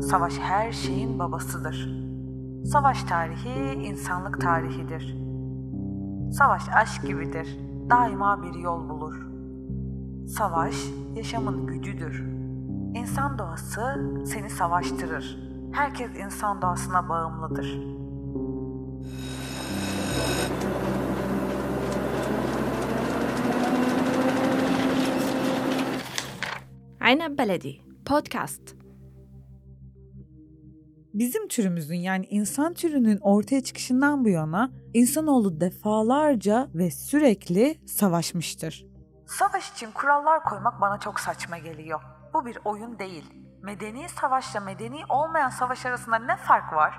Savaş her şeyin babasıdır. Savaş tarihi insanlık tarihidir. Savaş aşk gibidir. Daima bir yol bulur. Savaş yaşamın gücüdür. İnsan doğası seni savaştırır. Herkes insan doğasına bağımlıdır. عنب بلدي بودكاست Bizim türümüzün yani insan türünün ortaya çıkışından bu yana insanoğlu defalarca ve sürekli savaşmıştır. Savaş için kurallar koymak bana çok saçma geliyor. Bu bir oyun değil. Medeni savaşla medeni olmayan savaş arasında ne fark var?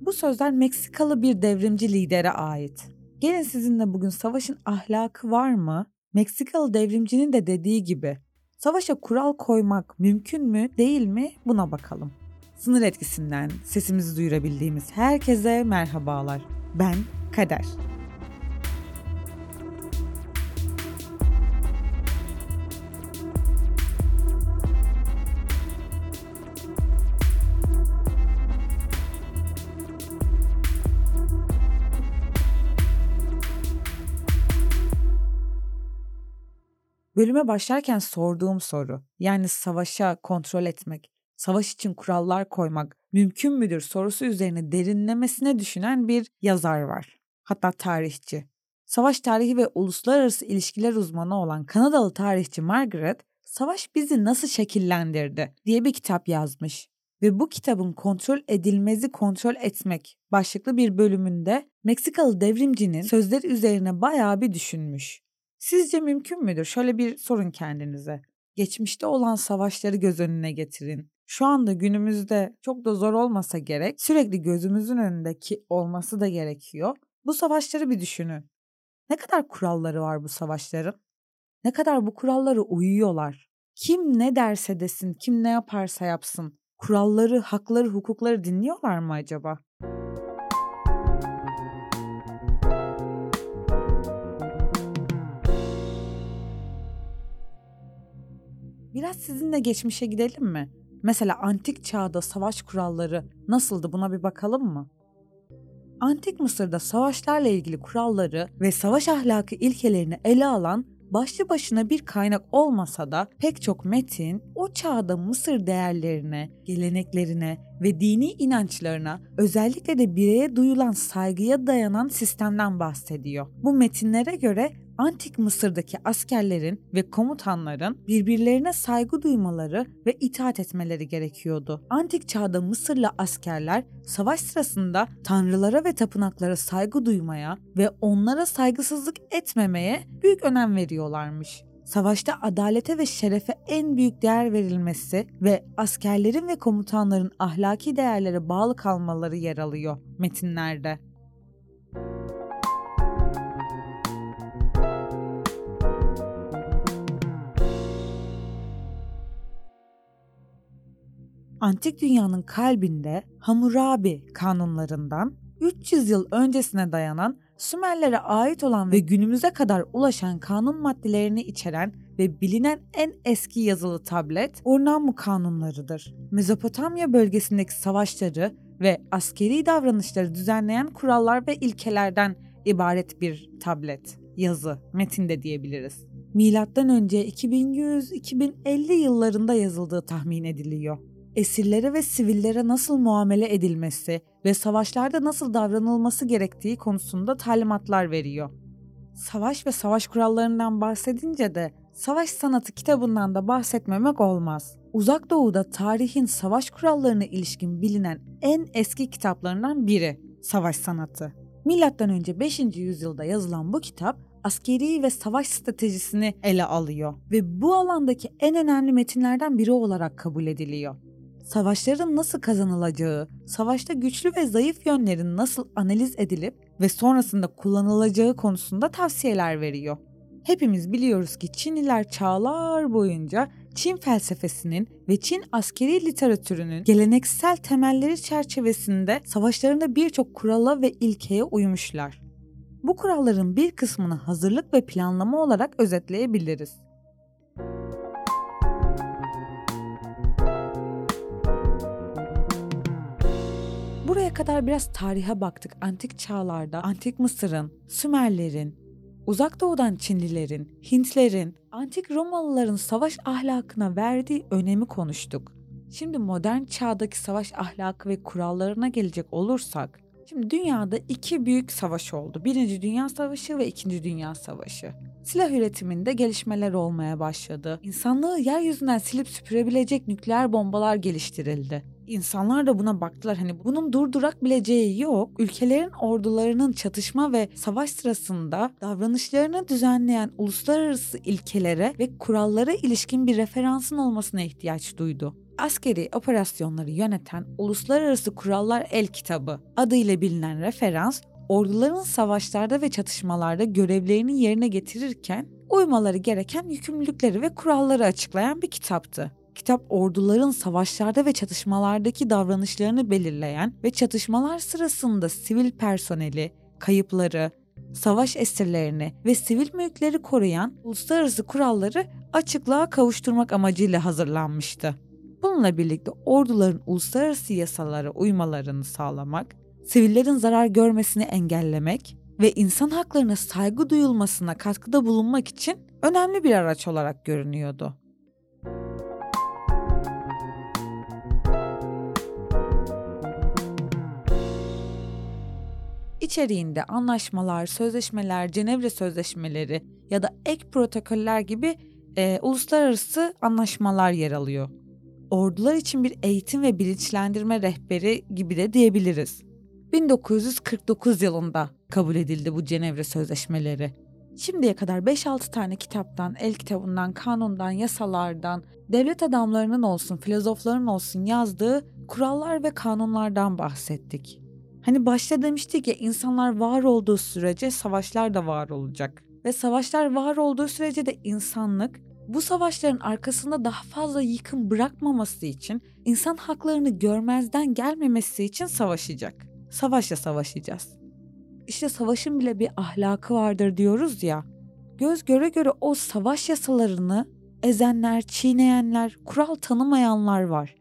Bu sözler Meksikalı bir devrimci lidere ait. Gelin sizinle bugün savaşın ahlakı var mı? Meksikalı devrimcinin de dediği gibi savaşa kural koymak mümkün mü değil mi buna bakalım. Sınır etkisinden sesimizi duyurabildiğimiz herkese merhabalar. Ben Kader. Bölüme başlarken sorduğum soru, yani savaşa kontrol etmek, savaş için kurallar koymak mümkün müdür sorusu üzerine derinlemesine düşünen bir yazar var. Hatta tarihçi. Savaş tarihi ve uluslararası ilişkiler uzmanı olan Kanadalı tarihçi Margaret, Savaş bizi nasıl şekillendirdi diye bir kitap yazmış. Ve bu kitabın kontrol edilmezi kontrol etmek başlıklı bir bölümünde Meksikalı devrimcinin sözleri üzerine bayağı bir düşünmüş. Sizce mümkün müdür? Şöyle bir sorun kendinize. Geçmişte olan savaşları göz önüne getirin. Şu anda günümüzde çok da zor olmasa gerek, sürekli gözümüzün önündeki olması da gerekiyor. Bu savaşları bir düşünün. Ne kadar kuralları var bu savaşların? Ne kadar bu kurallara uyuyorlar? Kim ne derse desin, kim ne yaparsa yapsın. Kuralları, hakları, hukukları dinliyorlar mı acaba? Biraz sizinle geçmişe gidelim mi? Mesela antik çağda savaş kuralları nasıldı buna bir bakalım mı? Antik Mısır'da savaşlarla ilgili kuralları ve savaş ahlakı ilkelerini ele alan başlı başına bir kaynak olmasa da pek çok metin o çağda Mısır değerlerine, geleneklerine ve dini inançlarına özellikle de bireye duyulan saygıya dayanan sistemden bahsediyor. Bu metinlere göre Antik Mısır'daki askerlerin ve komutanların birbirlerine saygı duymaları ve itaat etmeleri gerekiyordu. Antik çağda Mısırlı askerler savaş sırasında tanrılara ve tapınaklara saygı duymaya ve onlara saygısızlık etmemeye büyük önem veriyorlarmış. Savaşta adalete ve şerefe en büyük değer verilmesi ve askerlerin ve komutanların ahlaki değerlere bağlı kalmaları yer alıyor metinlerde. Antik dünyanın kalbinde Hammurabi kanunlarından 300 yıl öncesine dayanan Sümerlere ait olan ve günümüze kadar ulaşan kanun maddelerini içeren ve bilinen en eski yazılı tablet Urnammu kanunlarıdır. Mezopotamya bölgesindeki savaşları ve askeri davranışları düzenleyen kurallar ve ilkelerden ibaret bir tablet, yazı, metinde diyebiliriz. Milattan önce 2100-2050 yıllarında yazıldığı tahmin ediliyor esirlere ve sivillere nasıl muamele edilmesi ve savaşlarda nasıl davranılması gerektiği konusunda talimatlar veriyor. Savaş ve savaş kurallarından bahsedince de Savaş Sanatı kitabından da bahsetmemek olmaz. Uzak Doğu'da tarihin savaş kurallarına ilişkin bilinen en eski kitaplarından biri Savaş Sanatı. Milattan önce 5. yüzyılda yazılan bu kitap askeri ve savaş stratejisini ele alıyor ve bu alandaki en önemli metinlerden biri olarak kabul ediliyor savaşların nasıl kazanılacağı, savaşta güçlü ve zayıf yönlerin nasıl analiz edilip ve sonrasında kullanılacağı konusunda tavsiyeler veriyor. Hepimiz biliyoruz ki Çinliler çağlar boyunca Çin felsefesinin ve Çin askeri literatürünün geleneksel temelleri çerçevesinde savaşlarında birçok kurala ve ilkeye uymuşlar. Bu kuralların bir kısmını hazırlık ve planlama olarak özetleyebiliriz. Buraya kadar biraz tarihe baktık. Antik çağlarda Antik Mısır'ın, Sümerlerin, Uzak Doğu'dan Çinlilerin, Hintlerin, Antik Romalıların savaş ahlakına verdiği önemi konuştuk. Şimdi modern çağdaki savaş ahlakı ve kurallarına gelecek olursak, şimdi dünyada iki büyük savaş oldu. Birinci Dünya Savaşı ve İkinci Dünya Savaşı. Silah üretiminde gelişmeler olmaya başladı. İnsanlığı yeryüzünden silip süpürebilecek nükleer bombalar geliştirildi. İnsanlar da buna baktılar. Hani bunun durdurak bileceği yok. Ülkelerin ordularının çatışma ve savaş sırasında davranışlarını düzenleyen uluslararası ilkelere ve kurallara ilişkin bir referansın olmasına ihtiyaç duydu askeri operasyonları yöneten Uluslararası Kurallar El Kitabı adıyla bilinen referans, orduların savaşlarda ve çatışmalarda görevlerini yerine getirirken uymaları gereken yükümlülükleri ve kuralları açıklayan bir kitaptı. Kitap orduların savaşlarda ve çatışmalardaki davranışlarını belirleyen ve çatışmalar sırasında sivil personeli, kayıpları, savaş esirlerini ve sivil mülkleri koruyan uluslararası kuralları açıklığa kavuşturmak amacıyla hazırlanmıştı. Bununla birlikte orduların uluslararası yasalara uymalarını sağlamak, sivillerin zarar görmesini engellemek ve insan haklarına saygı duyulmasına katkıda bulunmak için önemli bir araç olarak görünüyordu. İçeriğinde anlaşmalar, sözleşmeler, Cenevre sözleşmeleri ya da ek protokoller gibi e, uluslararası anlaşmalar yer alıyor. Ordular için bir eğitim ve bilinçlendirme rehberi gibi de diyebiliriz. 1949 yılında kabul edildi bu Cenevre Sözleşmeleri. Şimdiye kadar 5-6 tane kitaptan, el kitabından, kanundan, yasalardan, devlet adamlarının olsun, filozofların olsun yazdığı kurallar ve kanunlardan bahsettik. Hani başta demiştik ya insanlar var olduğu sürece savaşlar da var olacak. Ve savaşlar var olduğu sürece de insanlık bu savaşların arkasında daha fazla yıkım bırakmaması için, insan haklarını görmezden gelmemesi için savaşacak. Savaşla savaşacağız. İşte savaşın bile bir ahlakı vardır diyoruz ya. Göz göre göre o savaş yasalarını ezenler, çiğneyenler, kural tanımayanlar var.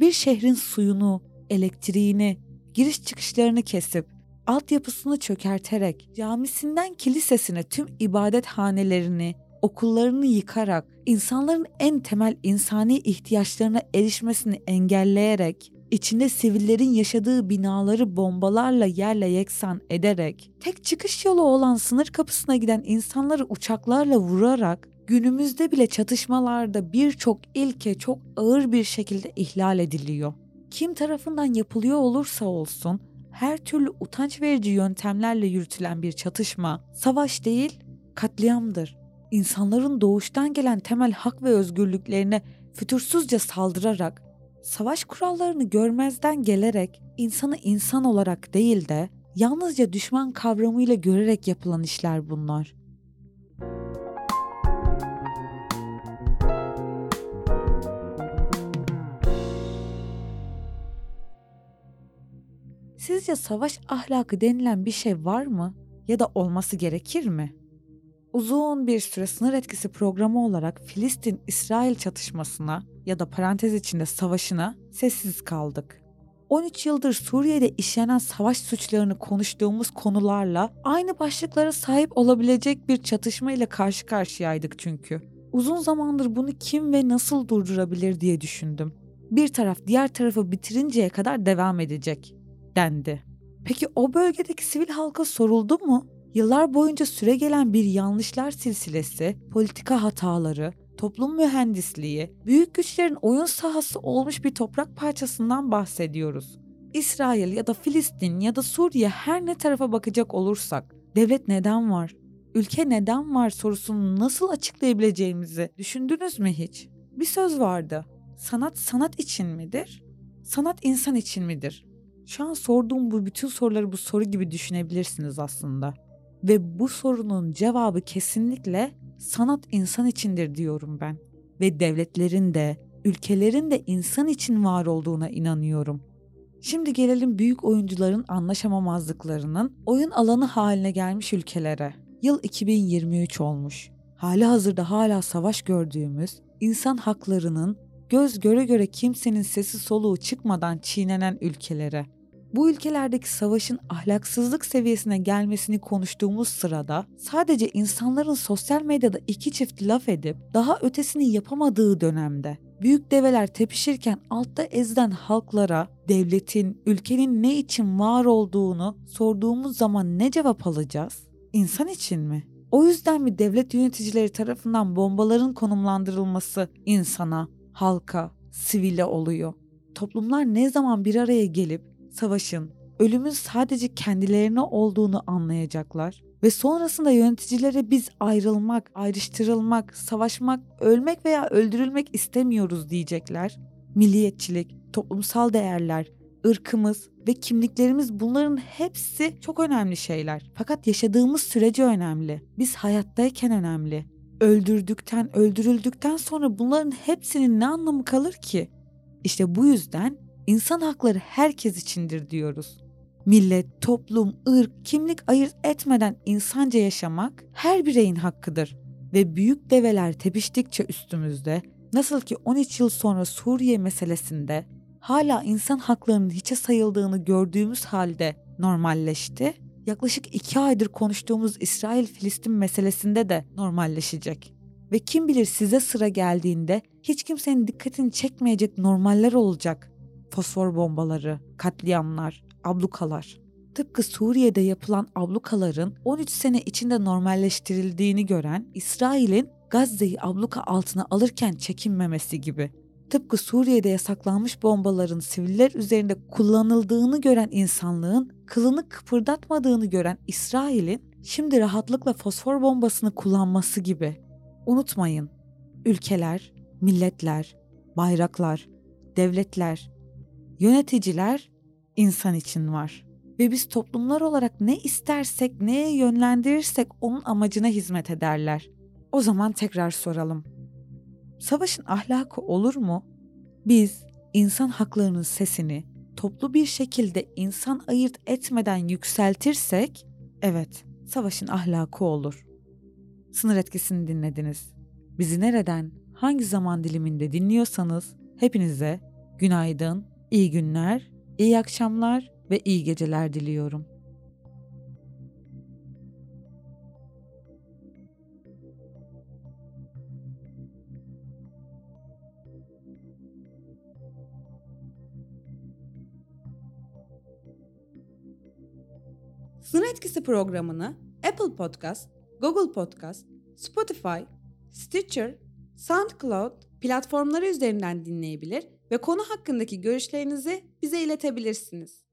Bir şehrin suyunu, elektriğini, giriş çıkışlarını kesip, altyapısını çökerterek, camisinden kilisesine tüm ibadethanelerini, okullarını yıkarak, insanların en temel insani ihtiyaçlarına erişmesini engelleyerek, içinde sivillerin yaşadığı binaları bombalarla yerle yeksan ederek, tek çıkış yolu olan sınır kapısına giden insanları uçaklarla vurarak, günümüzde bile çatışmalarda birçok ilke çok ağır bir şekilde ihlal ediliyor. Kim tarafından yapılıyor olursa olsun, her türlü utanç verici yöntemlerle yürütülen bir çatışma, savaş değil, katliamdır insanların doğuştan gelen temel hak ve özgürlüklerine fütursuzca saldırarak, savaş kurallarını görmezden gelerek insanı insan olarak değil de yalnızca düşman kavramıyla görerek yapılan işler bunlar. Sizce savaş ahlakı denilen bir şey var mı ya da olması gerekir mi? uzun bir süre sınır etkisi programı olarak Filistin-İsrail çatışmasına ya da parantez içinde savaşına sessiz kaldık. 13 yıldır Suriye'de işlenen savaş suçlarını konuştuğumuz konularla aynı başlıklara sahip olabilecek bir çatışma ile karşı karşıyaydık çünkü. Uzun zamandır bunu kim ve nasıl durdurabilir diye düşündüm. Bir taraf diğer tarafı bitirinceye kadar devam edecek dendi. Peki o bölgedeki sivil halka soruldu mu? Yıllar boyunca süre gelen bir yanlışlar silsilesi, politika hataları, toplum mühendisliği, büyük güçlerin oyun sahası olmuş bir toprak parçasından bahsediyoruz. İsrail ya da Filistin ya da Suriye her ne tarafa bakacak olursak devlet neden var? Ülke neden var sorusunu nasıl açıklayabileceğimizi düşündünüz mü hiç? Bir söz vardı. Sanat sanat için midir? Sanat insan için midir? Şu an sorduğum bu bütün soruları bu soru gibi düşünebilirsiniz aslında. Ve bu sorunun cevabı kesinlikle sanat insan içindir diyorum ben. Ve devletlerin de, ülkelerin de insan için var olduğuna inanıyorum. Şimdi gelelim büyük oyuncuların anlaşamamazlıklarının oyun alanı haline gelmiş ülkelere. Yıl 2023 olmuş. Hali hazırda hala savaş gördüğümüz, insan haklarının göz göre göre kimsenin sesi soluğu çıkmadan çiğnenen ülkelere. Bu ülkelerdeki savaşın ahlaksızlık seviyesine gelmesini konuştuğumuz sırada sadece insanların sosyal medyada iki çift laf edip daha ötesini yapamadığı dönemde büyük develer tepişirken altta ezilen halklara devletin, ülkenin ne için var olduğunu sorduğumuz zaman ne cevap alacağız? İnsan için mi? O yüzden mi devlet yöneticileri tarafından bombaların konumlandırılması insana, halka, sivile oluyor? Toplumlar ne zaman bir araya gelip savaşın, ölümün sadece kendilerine olduğunu anlayacaklar ve sonrasında yöneticilere biz ayrılmak, ayrıştırılmak, savaşmak, ölmek veya öldürülmek istemiyoruz diyecekler. Milliyetçilik, toplumsal değerler, ırkımız ve kimliklerimiz bunların hepsi çok önemli şeyler. Fakat yaşadığımız sürece önemli. Biz hayattayken önemli. Öldürdükten, öldürüldükten sonra bunların hepsinin ne anlamı kalır ki? İşte bu yüzden insan hakları herkes içindir diyoruz. Millet, toplum, ırk, kimlik ayırt etmeden insanca yaşamak her bireyin hakkıdır. Ve büyük develer tepiştikçe üstümüzde, nasıl ki 13 yıl sonra Suriye meselesinde hala insan haklarının hiçe sayıldığını gördüğümüz halde normalleşti. Yaklaşık iki aydır konuştuğumuz İsrail-Filistin meselesinde de normalleşecek. Ve kim bilir size sıra geldiğinde hiç kimsenin dikkatini çekmeyecek normaller olacak. Fosfor bombaları, katliamlar, ablukalar. Tıpkı Suriye'de yapılan ablukaların 13 sene içinde normalleştirildiğini gören İsrail'in Gazze'yi abluka altına alırken çekinmemesi gibi. Tıpkı Suriye'de yasaklanmış bombaların siviller üzerinde kullanıldığını gören insanlığın kılını kıpırdatmadığını gören İsrail'in şimdi rahatlıkla fosfor bombasını kullanması gibi. Unutmayın, ülkeler, milletler, bayraklar, devletler, yöneticiler insan için var. Ve biz toplumlar olarak ne istersek, neye yönlendirirsek onun amacına hizmet ederler. O zaman tekrar soralım. Savaşın ahlakı olur mu? Biz insan haklarının sesini toplu bir şekilde insan ayırt etmeden yükseltirsek, evet, savaşın ahlakı olur. Sınır etkisini dinlediniz. Bizi nereden, hangi zaman diliminde dinliyorsanız hepinize günaydın, iyi günler, iyi akşamlar ve iyi geceler diliyorum. Sınır Etkisi programını Apple Podcast, Google Podcast, Spotify, Stitcher, SoundCloud platformları üzerinden dinleyebilir ve konu hakkındaki görüşlerinizi bize iletebilirsiniz.